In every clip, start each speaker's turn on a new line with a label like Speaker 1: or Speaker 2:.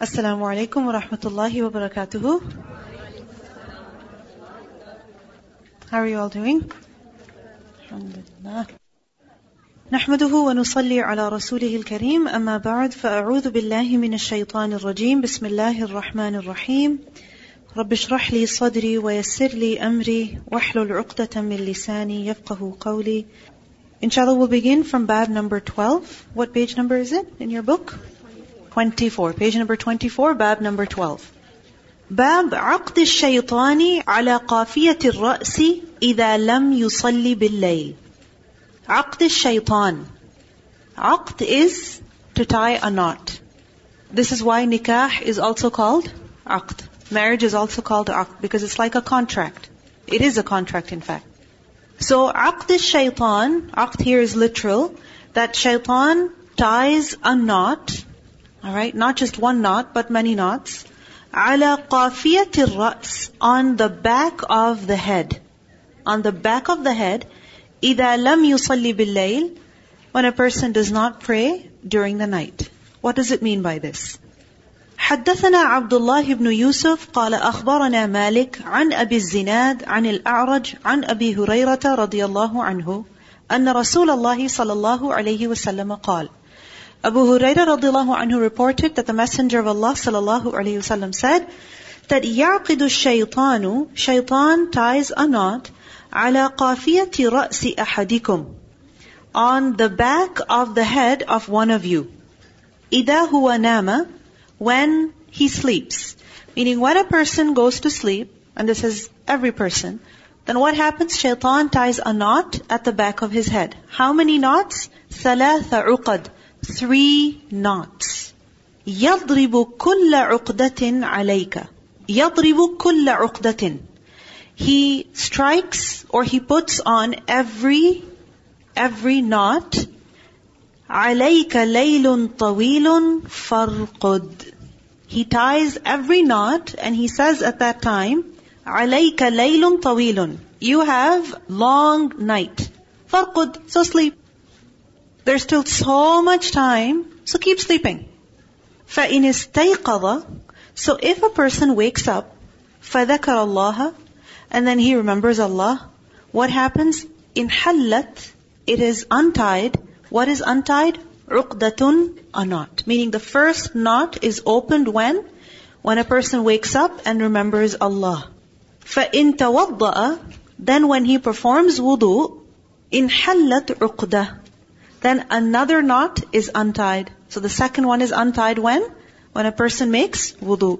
Speaker 1: Alaikum wa rahmatullahi wa barakatuhu. How are you all doing? نحمده ونصلي على رسوله الكريم أما بعد فأعوذ بالله من الشيطان الرجيم بسم الله الرحمن الرحيم رب اشرح لي صدري ويسر لي أمري واحلل عقدة من لساني يفقه قولي Inshallah we'll begin from bab number 12. What page number is it in your book? 24. Page number 24, bab number 12. باب عقد الشيطان على قافية الرأس إذا لم يصلي بالليل. عقد الشيطان. عقد is to tie a knot. This is why nikah is also called عقد. Marriage is also called عقد because it's like a contract. It is a contract in fact. So عقد الشيطان, عقد here is literal, that shaitan ties a knot, alright, not just one knot, but many knots, على قافية الرأس, on the back of the head. On the back of the head, إذا لم يصلي بالليل, when a person does not pray during the night. What does it mean by this? حدثنا عبد الله بن يوسف قال أخبرنا مالك عن أبي الزناد عن الأعرج عن أبي هريرة رضي الله عنه أن رسول الله صلى الله عليه وسلم قال Abu Hurairah radiallahu anhu reported that the Messenger of Allah sallallahu alayhi wasallam said that يعقد الشيطان shaitan ties a knot على قافية رأس أحدكم on the back of the head of one of you إذا هو نام when he sleeps. Meaning when a person goes to sleep, and this is every person, then what happens? Shaitan ties a knot at the back of his head. How many knots? ثلاث عقد. Three knots. يضرب كل عقدة عليك. يضرب كل عقدة. He strikes or he puts on every every knot عليك ليل طويل فارقد he ties every knot and he says at that time, عليك ليل طويل. You have long night. فارقد. So sleep. There's still so much time, so keep sleeping. فإن استيقظ So if a person wakes up, فذكر الله and then he remembers Allah, what happens? In hallat, it is untied. What is untied? عقدة a knot. Meaning the first knot is opened when? When a person wakes up and remembers Allah. فَإِن تَوَضَّأَ Then when he performs wudu, in حَلَّتْ عُقْدَةً Then another knot is untied. So the second one is untied when? When a person makes wudu.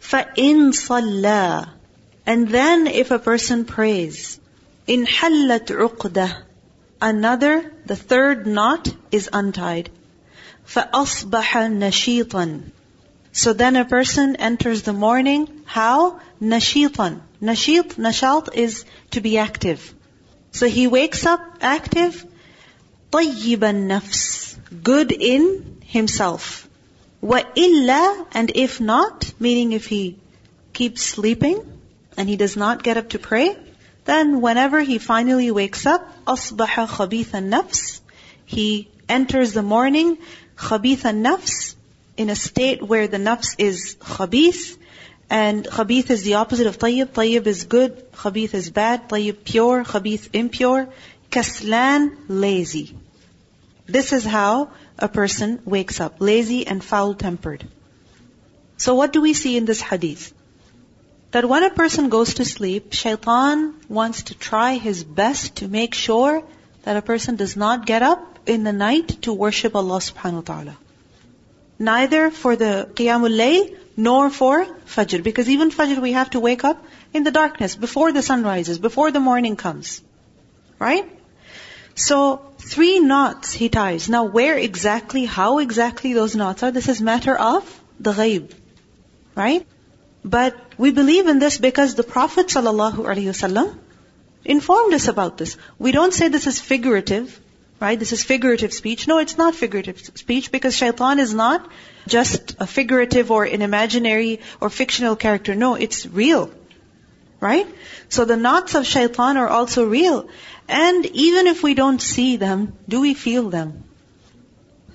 Speaker 1: فَإِن صَلَّى And then if a person prays, in حَلَّتْ عُقْدَةً Another, the third knot is untied. فَأَصْبَحَ نَشِيطًا So then a person enters the morning, how? Nashitan. Nashit, nashalt is to be active. So he wakes up active, طَيِّبَ النَّفْس Good in himself. وَإِلَّا And if not, meaning if he keeps sleeping, and he does not get up to pray, then whenever he finally wakes up, أصبح خبيث النفس, he enters the morning خبيث النفس in a state where the nafs is khabith and khabith is the opposite of tayyib. Tayyib is good, khabith is bad, tayyib pure, khabith impure, kaslan lazy. This is how a person wakes up, lazy and foul-tempered. So what do we see in this hadith? That when a person goes to sleep, shaitan wants to try his best to make sure that a person does not get up in the night to worship Allah subhanahu wa ta'ala. Neither for the Qiyamul Layl, nor for Fajr. Because even Fajr we have to wake up in the darkness, before the sun rises, before the morning comes. Right? So, three knots he ties. Now where exactly, how exactly those knots are, this is matter of the ghaib. Right? But we believe in this because the Prophet ﷺ informed us about this. We don't say this is figurative, right? This is figurative speech. No, it's not figurative speech because shaitan is not just a figurative or an imaginary or fictional character. No, it's real. Right? So the knots of shaitan are also real. And even if we don't see them, do we feel them?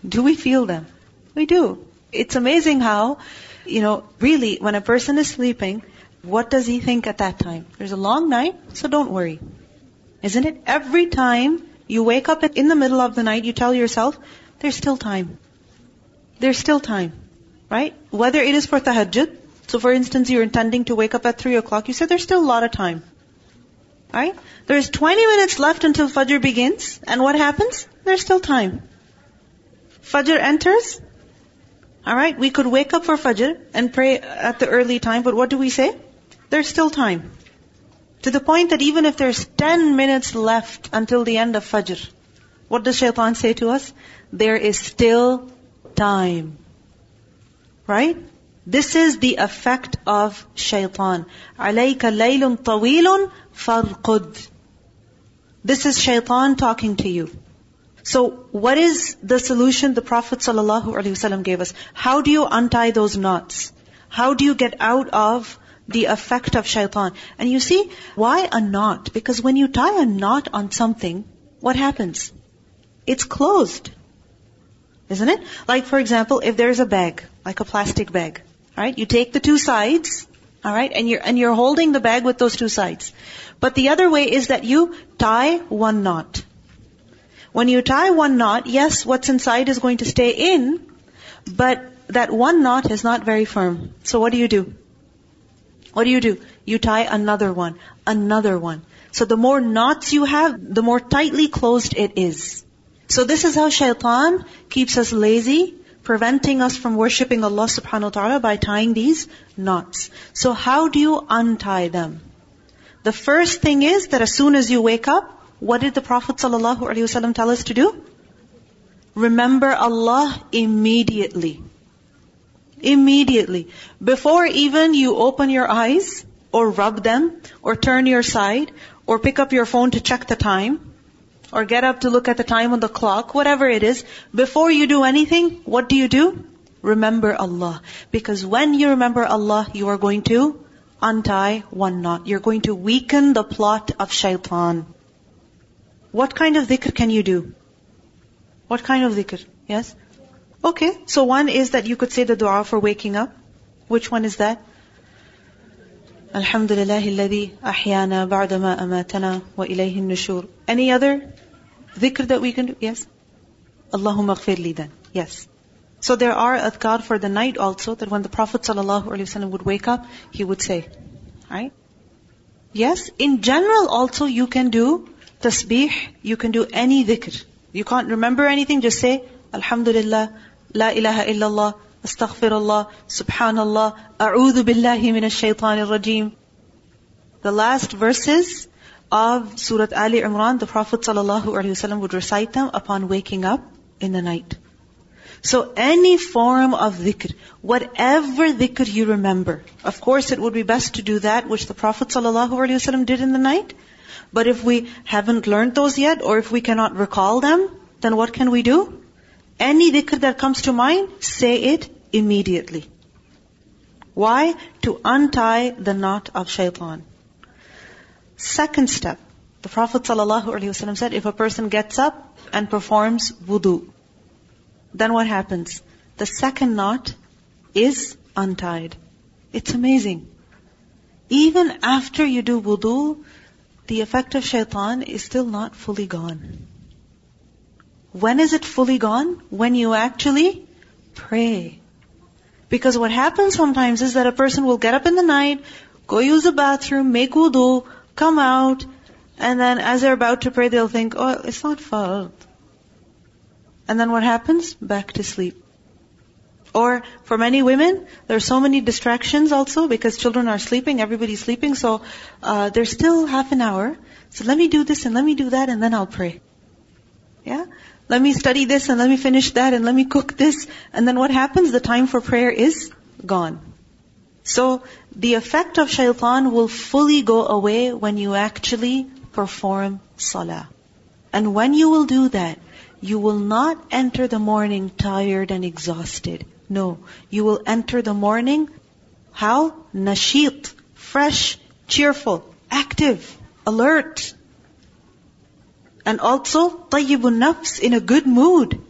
Speaker 1: Do we feel them? We do. It's amazing how you know, really, when a person is sleeping, what does he think at that time? There's a long night, so don't worry. Isn't it? Every time you wake up in the middle of the night, you tell yourself, there's still time. There's still time. Right? Whether it is for tahajjud, so for instance, you're intending to wake up at 3 o'clock, you said there's still a lot of time. Right? There's 20 minutes left until Fajr begins, and what happens? There's still time. Fajr enters, alright, we could wake up for Fajr and pray at the early time, but what do we say? There's still time. To the point that even if there's 10 minutes left until the end of Fajr, what does shaitan say to us? There is still time. Right? This is the effect of shaitan. عليك ليل طويل فارقد. This is shaitan talking to you. So what is the solution the Prophet ﷺ gave us? How do you untie those knots? How do you get out of the effect of shaitan. And you see, why a knot? Because when you tie a knot on something, what happens? It's closed. Isn't it? Like for example, if there's a bag, like a plastic bag, right? You take the two sides, alright, and you're, and you're holding the bag with those two sides. But the other way is that you tie one knot. When you tie one knot, yes, what's inside is going to stay in, but that one knot is not very firm. So what do you do? What do you do? You tie another one, another one. So the more knots you have, the more tightly closed it is. So this is how shaitan keeps us lazy, preventing us from worshipping Allah subhanahu wa ta'ala by tying these knots. So how do you untie them? The first thing is that as soon as you wake up, what did the Prophet ﷺ tell us to do? Remember Allah immediately. Immediately. Before even you open your eyes, or rub them, or turn your side, or pick up your phone to check the time, or get up to look at the time on the clock, whatever it is, before you do anything, what do you do? Remember Allah. Because when you remember Allah, you are going to untie one knot. You're going to weaken the plot of shaitan. What kind of dhikr can you do? What kind of dhikr? Yes? Okay, so one is that you could say the dua for waking up. Which one is that? Alhamdulillah ahyana ba'dama amatana wa ilayhi nushur. Any other dhikr that we can do? Yes? Allahumma li then. Yes. So there are adhkar for the night also that when the Prophet ﷺ would wake up, he would say, right? Yes? In general also you can do tasbih, you can do any dhikr. You can't remember anything, just say, Alhamdulillah, La ilaha illallah, Astaghfirullah, Subhanallah, A'udhu billahi minash shaitanir rajim. The last verses of Surah Ali Imran, the Prophet ﷺ would recite them upon waking up in the night. So any form of dhikr, whatever dhikr you remember, of course it would be best to do that which the Prophet ﷺ did in the night. But if we haven't learned those yet, or if we cannot recall them, then what can we do? Any dhikr that comes to mind, say it immediately. Why? To untie the knot of shaitan. Second step. The Prophet ﷺ said, if a person gets up and performs wudu, then what happens? The second knot is untied. It's amazing. Even after you do wudu, the effect of shaitan is still not fully gone. When is it fully gone? When you actually pray. Because what happens sometimes is that a person will get up in the night, go use the bathroom, make wudu, come out, and then as they're about to pray, they'll think, oh, it's not fard. And then what happens? Back to sleep. Or for many women, there are so many distractions also because children are sleeping, everybody's sleeping, so uh, there's still half an hour. So let me do this and let me do that and then I'll pray. Yeah? let me study this and let me finish that and let me cook this. And then what happens? The time for prayer is gone. So the effect of shaitan will fully go away when you actually perform salah. And when you will do that, you will not enter the morning tired and exhausted. No, you will enter the morning how? Nasheet, fresh, cheerful, active, alert. And also, tayyibun nafs, in a good mood.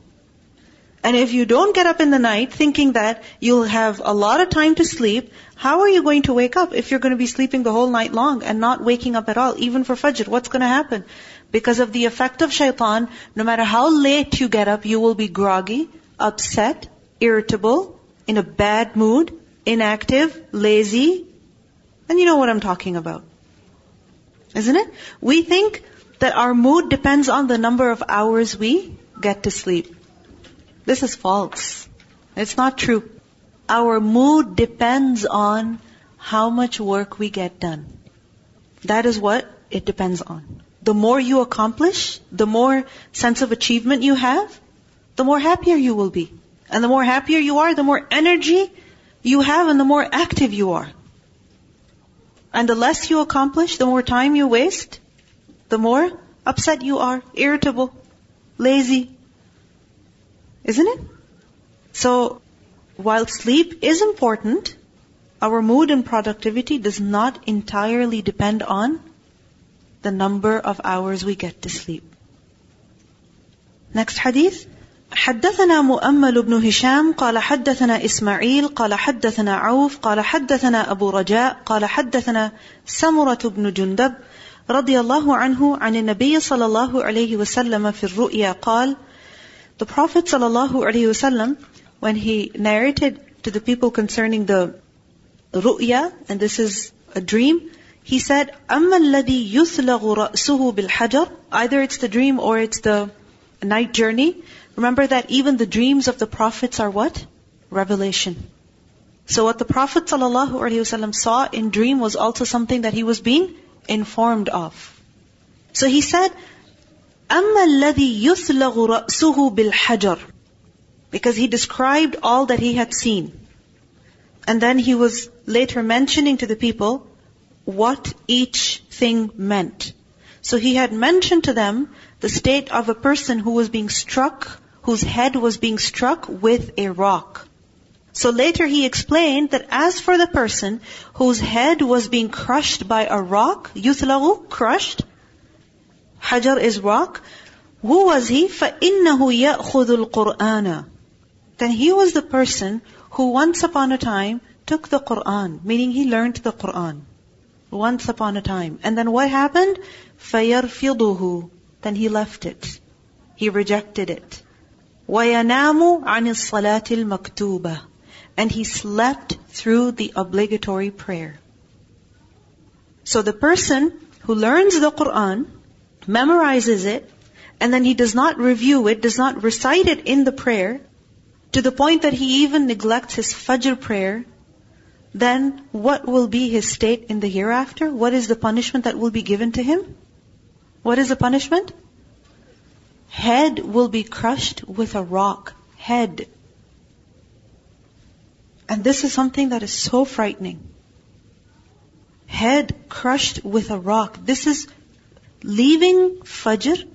Speaker 1: And if you don't get up in the night thinking that you'll have a lot of time to sleep, how are you going to wake up if you're going to be sleeping the whole night long and not waking up at all, even for Fajr? What's going to happen? Because of the effect of shaitan, no matter how late you get up, you will be groggy, upset, irritable, in a bad mood, inactive, lazy. And you know what I'm talking about. Isn't it? We think that our mood depends on the number of hours we get to sleep. This is false. It's not true. Our mood depends on how much work we get done. That is what it depends on. The more you accomplish, the more sense of achievement you have, the more happier you will be. And the more happier you are, the more energy you have and the more active you are. And the less you accomplish, the more time you waste, the more upset you are, irritable, lazy, isn't it? So, while sleep is important, our mood and productivity does not entirely depend on the number of hours we get to sleep. Next hadith. حدثنا مؤمل بن هشام قال حدثنا إسماعيل قال حدثنا عوف قال حدثنا أبو رجاء قال حدثنا سمرة بن جندب رضي الله عنه عن النبي صلى الله عليه وسلم في الرؤيا قال The Prophet ﷺ, when he narrated to the people concerning the ru'ya, and this is a dream, he said, أَمَّا الَّذِي يُثْلَغُ رَأْسُهُ بِالْحَجَرِ Either it's the dream or it's the night journey. Remember that even the dreams of the prophets are what? Revelation. So what the Prophet ﷺ saw in dream was also something that he was being informed of. So he said, أما الذي يثلغ رأسه بالحجر because he described all that he had seen. And then he was later mentioning to the people what each thing meant. So he had mentioned to them the state of a person who was being struck, whose head was being struck with a rock. So later he explained that as for the person whose head was being crushed by a rock, yuthlagu, crushed, Hajar is rock. Who was he? فَإِنَّهُ يَأْخُذُ الْقُرْآنَ Then he was the person who once upon a time took the Qur'an, meaning he learned the Qur'an. Once upon a time. And then what happened? فَيَرْفِضُهُ Then he left it. He rejected it. وَيَنَامُ عَنِ الصَّلَاةِ الْمَكْتُوبَةِ And he slept through the obligatory prayer. So the person who learns the Qur'an, memorizes it, and then he does not review it, does not recite it in the prayer, to the point that he even neglects his Fajr prayer, then what will be his state in the hereafter? What is the punishment that will be given to him? What is the punishment? Head will be crushed with a rock. Head. And this is something that is so frightening. Head crushed with a rock. This is leaving Fajr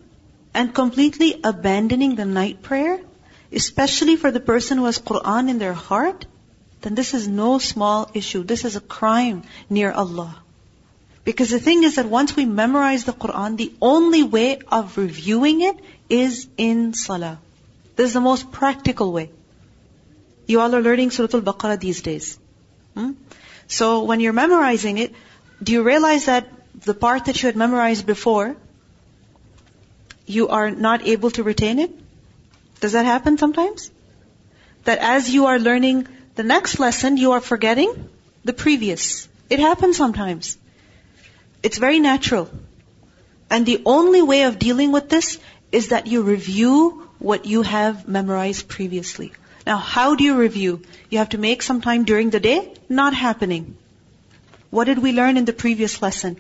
Speaker 1: and completely abandoning the night prayer, especially for the person who has Quran in their heart, then this is no small issue. This is a crime near Allah. Because the thing is that once we memorize the Quran, the only way of reviewing it is in Salah. This is the most practical way. You all are learning Surah Al-Baqarah these days. Hmm? So when you're memorizing it, do you realize that the part that you had memorized before, you are not able to retain it? Does that happen sometimes? That as you are learning the next lesson, you are forgetting the previous. It happens sometimes. It's very natural. And the only way of dealing with this is that you review what you have memorized previously. Now, how do you review? You have to make some time during the day? Not happening. What did we learn in the previous lesson?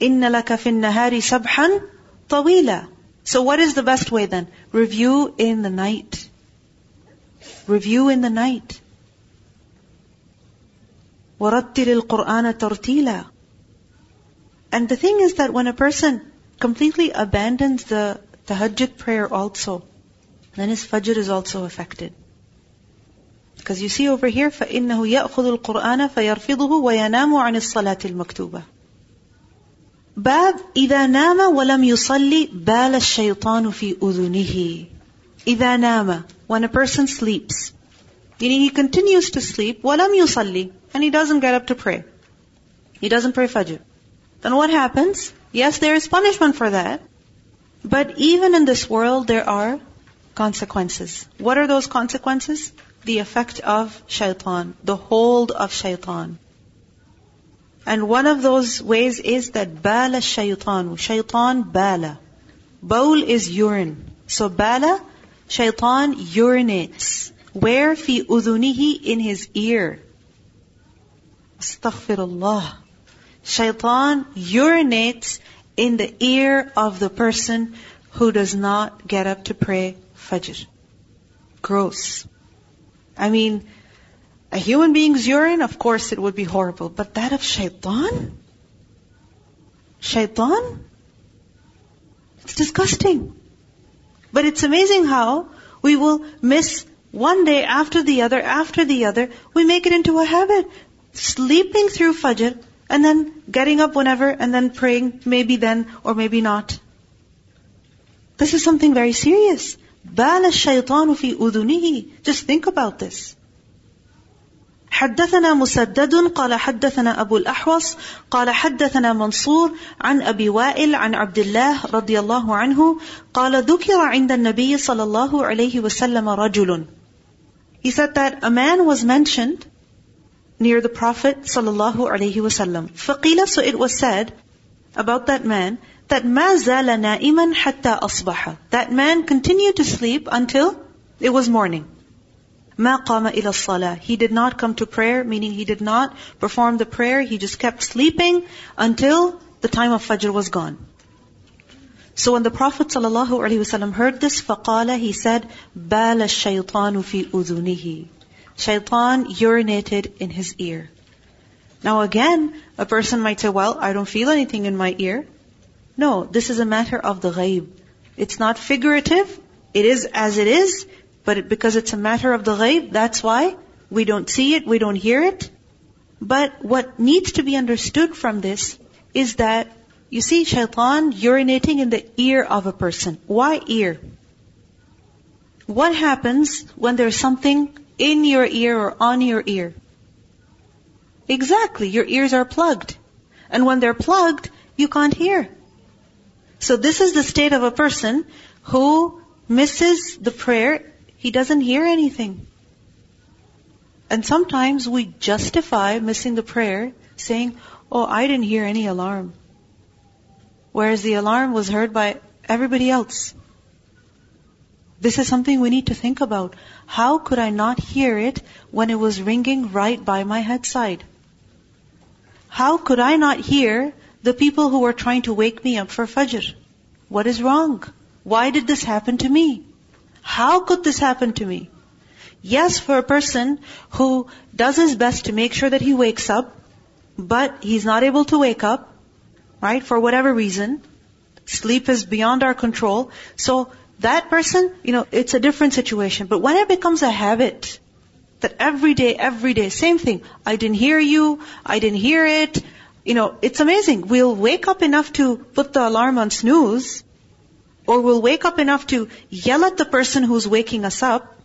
Speaker 1: إِنَّ لَكَ فِي النَّهَارِ سَبْحًا طَوِيلًا So what is the best way then? Review in the night. Review in the night. وَرَتِّلِ الْقُرْآنَ تَرْتِيلًا And the thing is that when a person completely abandons the tahajjud prayer also, then his fajr is also affected. Because you see over here, فَإِنَّهُ يَأْخُذُ الْقُرْآنَ فَيَرْفِضُهُ وَيَنَامُ عَنِ الصَّلَاةِ الْمَكْتُوبَةِ باب إذا نام ولم يصلي بال الشيطان في أذنه إذا نام when a person sleeps, meaning he continues to sleep, وَلَمْ يُصَلِّ And he doesn't get up to pray. He doesn't pray Fajr. Then what happens? Yes, there is punishment for that. But even in this world, there are consequences. What are those consequences? The effect of shaitan, the hold of shaitan. And one of those ways is that bala shaitan, shaitan bala. Bawl is urine. So bala, shaitan urinates. Where fi udunihi in his ear. Astaghfirullah. Shaitan urinates in the ear of the person who does not get up to pray Fajr. Gross. I mean, a human being's urine, of course it would be horrible, but that of shaitan? Shaitan? It's disgusting. But it's amazing how we will miss one day after the other, after the other. We make it into a habit. Sleeping through Fajr and then getting up whenever and then praying maybe then or maybe not. This is something very serious. بال الشيطان في أذنه. Just think about this. حدثنا مسدد قال حدثنا أبو الأحوص قال حدثنا منصور عن أبي وائل عن عبد الله رضي الله عنه قال ذكر عند النبي صلى الله عليه وسلم رجل. He said that a man was mentioned near the Prophet صلى الله عليه وسلم. فقيل so it was said about that man that ما زال نائما حتى أصبح. That man continued to sleep until it was morning. ما قام إلى الصلاة. He did not come to prayer, meaning he did not perform the prayer. He just kept sleeping until the time of Fajr was gone. So when the Prophet ﷺ heard this, فقال, he said, بال الشيطان في أذنه. Shaitan urinated in his ear. Now again, a person might say, well, I don't feel anything in my ear. No, this is a matter of the ghaib. It's not figurative. It is as it is, but because it's a matter of the ghaib, that's why we don't see it, we don't hear it. But what needs to be understood from this is that you see shaitan urinating in the ear of a person. Why ear? What happens when there's something in your ear or on your ear. Exactly, your ears are plugged. And when they're plugged, you can't hear. So this is the state of a person who misses the prayer, he doesn't hear anything. And sometimes we justify missing the prayer saying, oh, I didn't hear any alarm. Whereas the alarm was heard by everybody else. This is something we need to think about. How could I not hear it when it was ringing right by my headside? How could I not hear the people who were trying to wake me up for Fajr? What is wrong? Why did this happen to me? How could this happen to me? Yes, for a person who does his best to make sure that he wakes up, but he's not able to wake up, right, for whatever reason. Sleep is beyond our control. So that person, you know, it's a different situation. But when it becomes a habit, that every day, every day, same thing. I didn't hear you, I didn't hear it. You know, it's amazing. We'll wake up enough to put the alarm on snooze, or we'll wake up enough to yell at the person who's waking us up,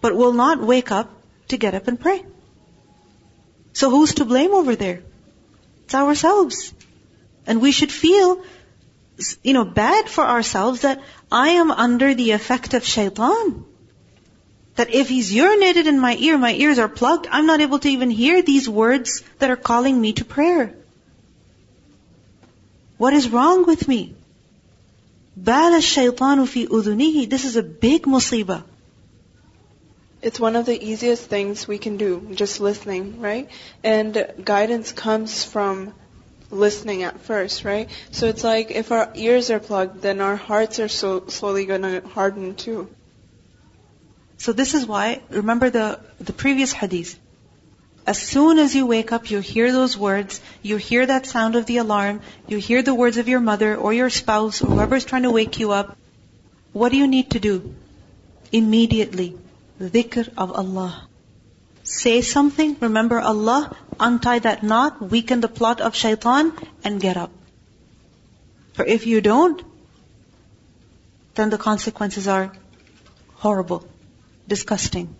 Speaker 1: but we'll not wake up to get up and pray. So who's to blame over there? It's ourselves. And we should feel you know, bad for ourselves that I am under the effect of shaitan. That if he's urinated in my ear, my ears are plugged, I'm not able to even hear these words that are calling me to prayer. What is wrong with me? بال الشيطان في أذنه. This is a big musibah.
Speaker 2: It's one of the easiest things we can do, just listening, right? And guidance comes from listening at first, right? So it's like if our ears are plugged, then our hearts are so slowly going to harden too.
Speaker 1: So this is why, remember the, the previous hadith. As soon as you wake up, you hear those words, you hear that sound of the alarm, you hear the words of your mother or your spouse or whoever is trying to wake you up. What do you need to do? Immediately, dhikr of Allah say something, remember Allah, untie that knot, weaken the plot of shaitan, and get up. For if you don't, then the consequences are horrible, disgusting.